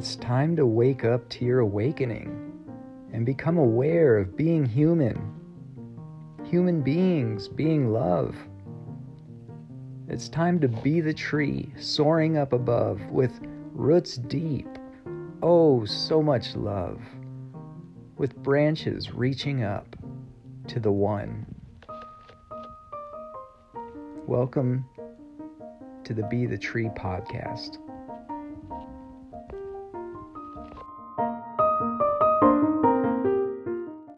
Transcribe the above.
It's time to wake up to your awakening and become aware of being human. Human beings being love. It's time to be the tree soaring up above with roots deep. Oh, so much love. With branches reaching up to the one. Welcome to the Be the Tree podcast.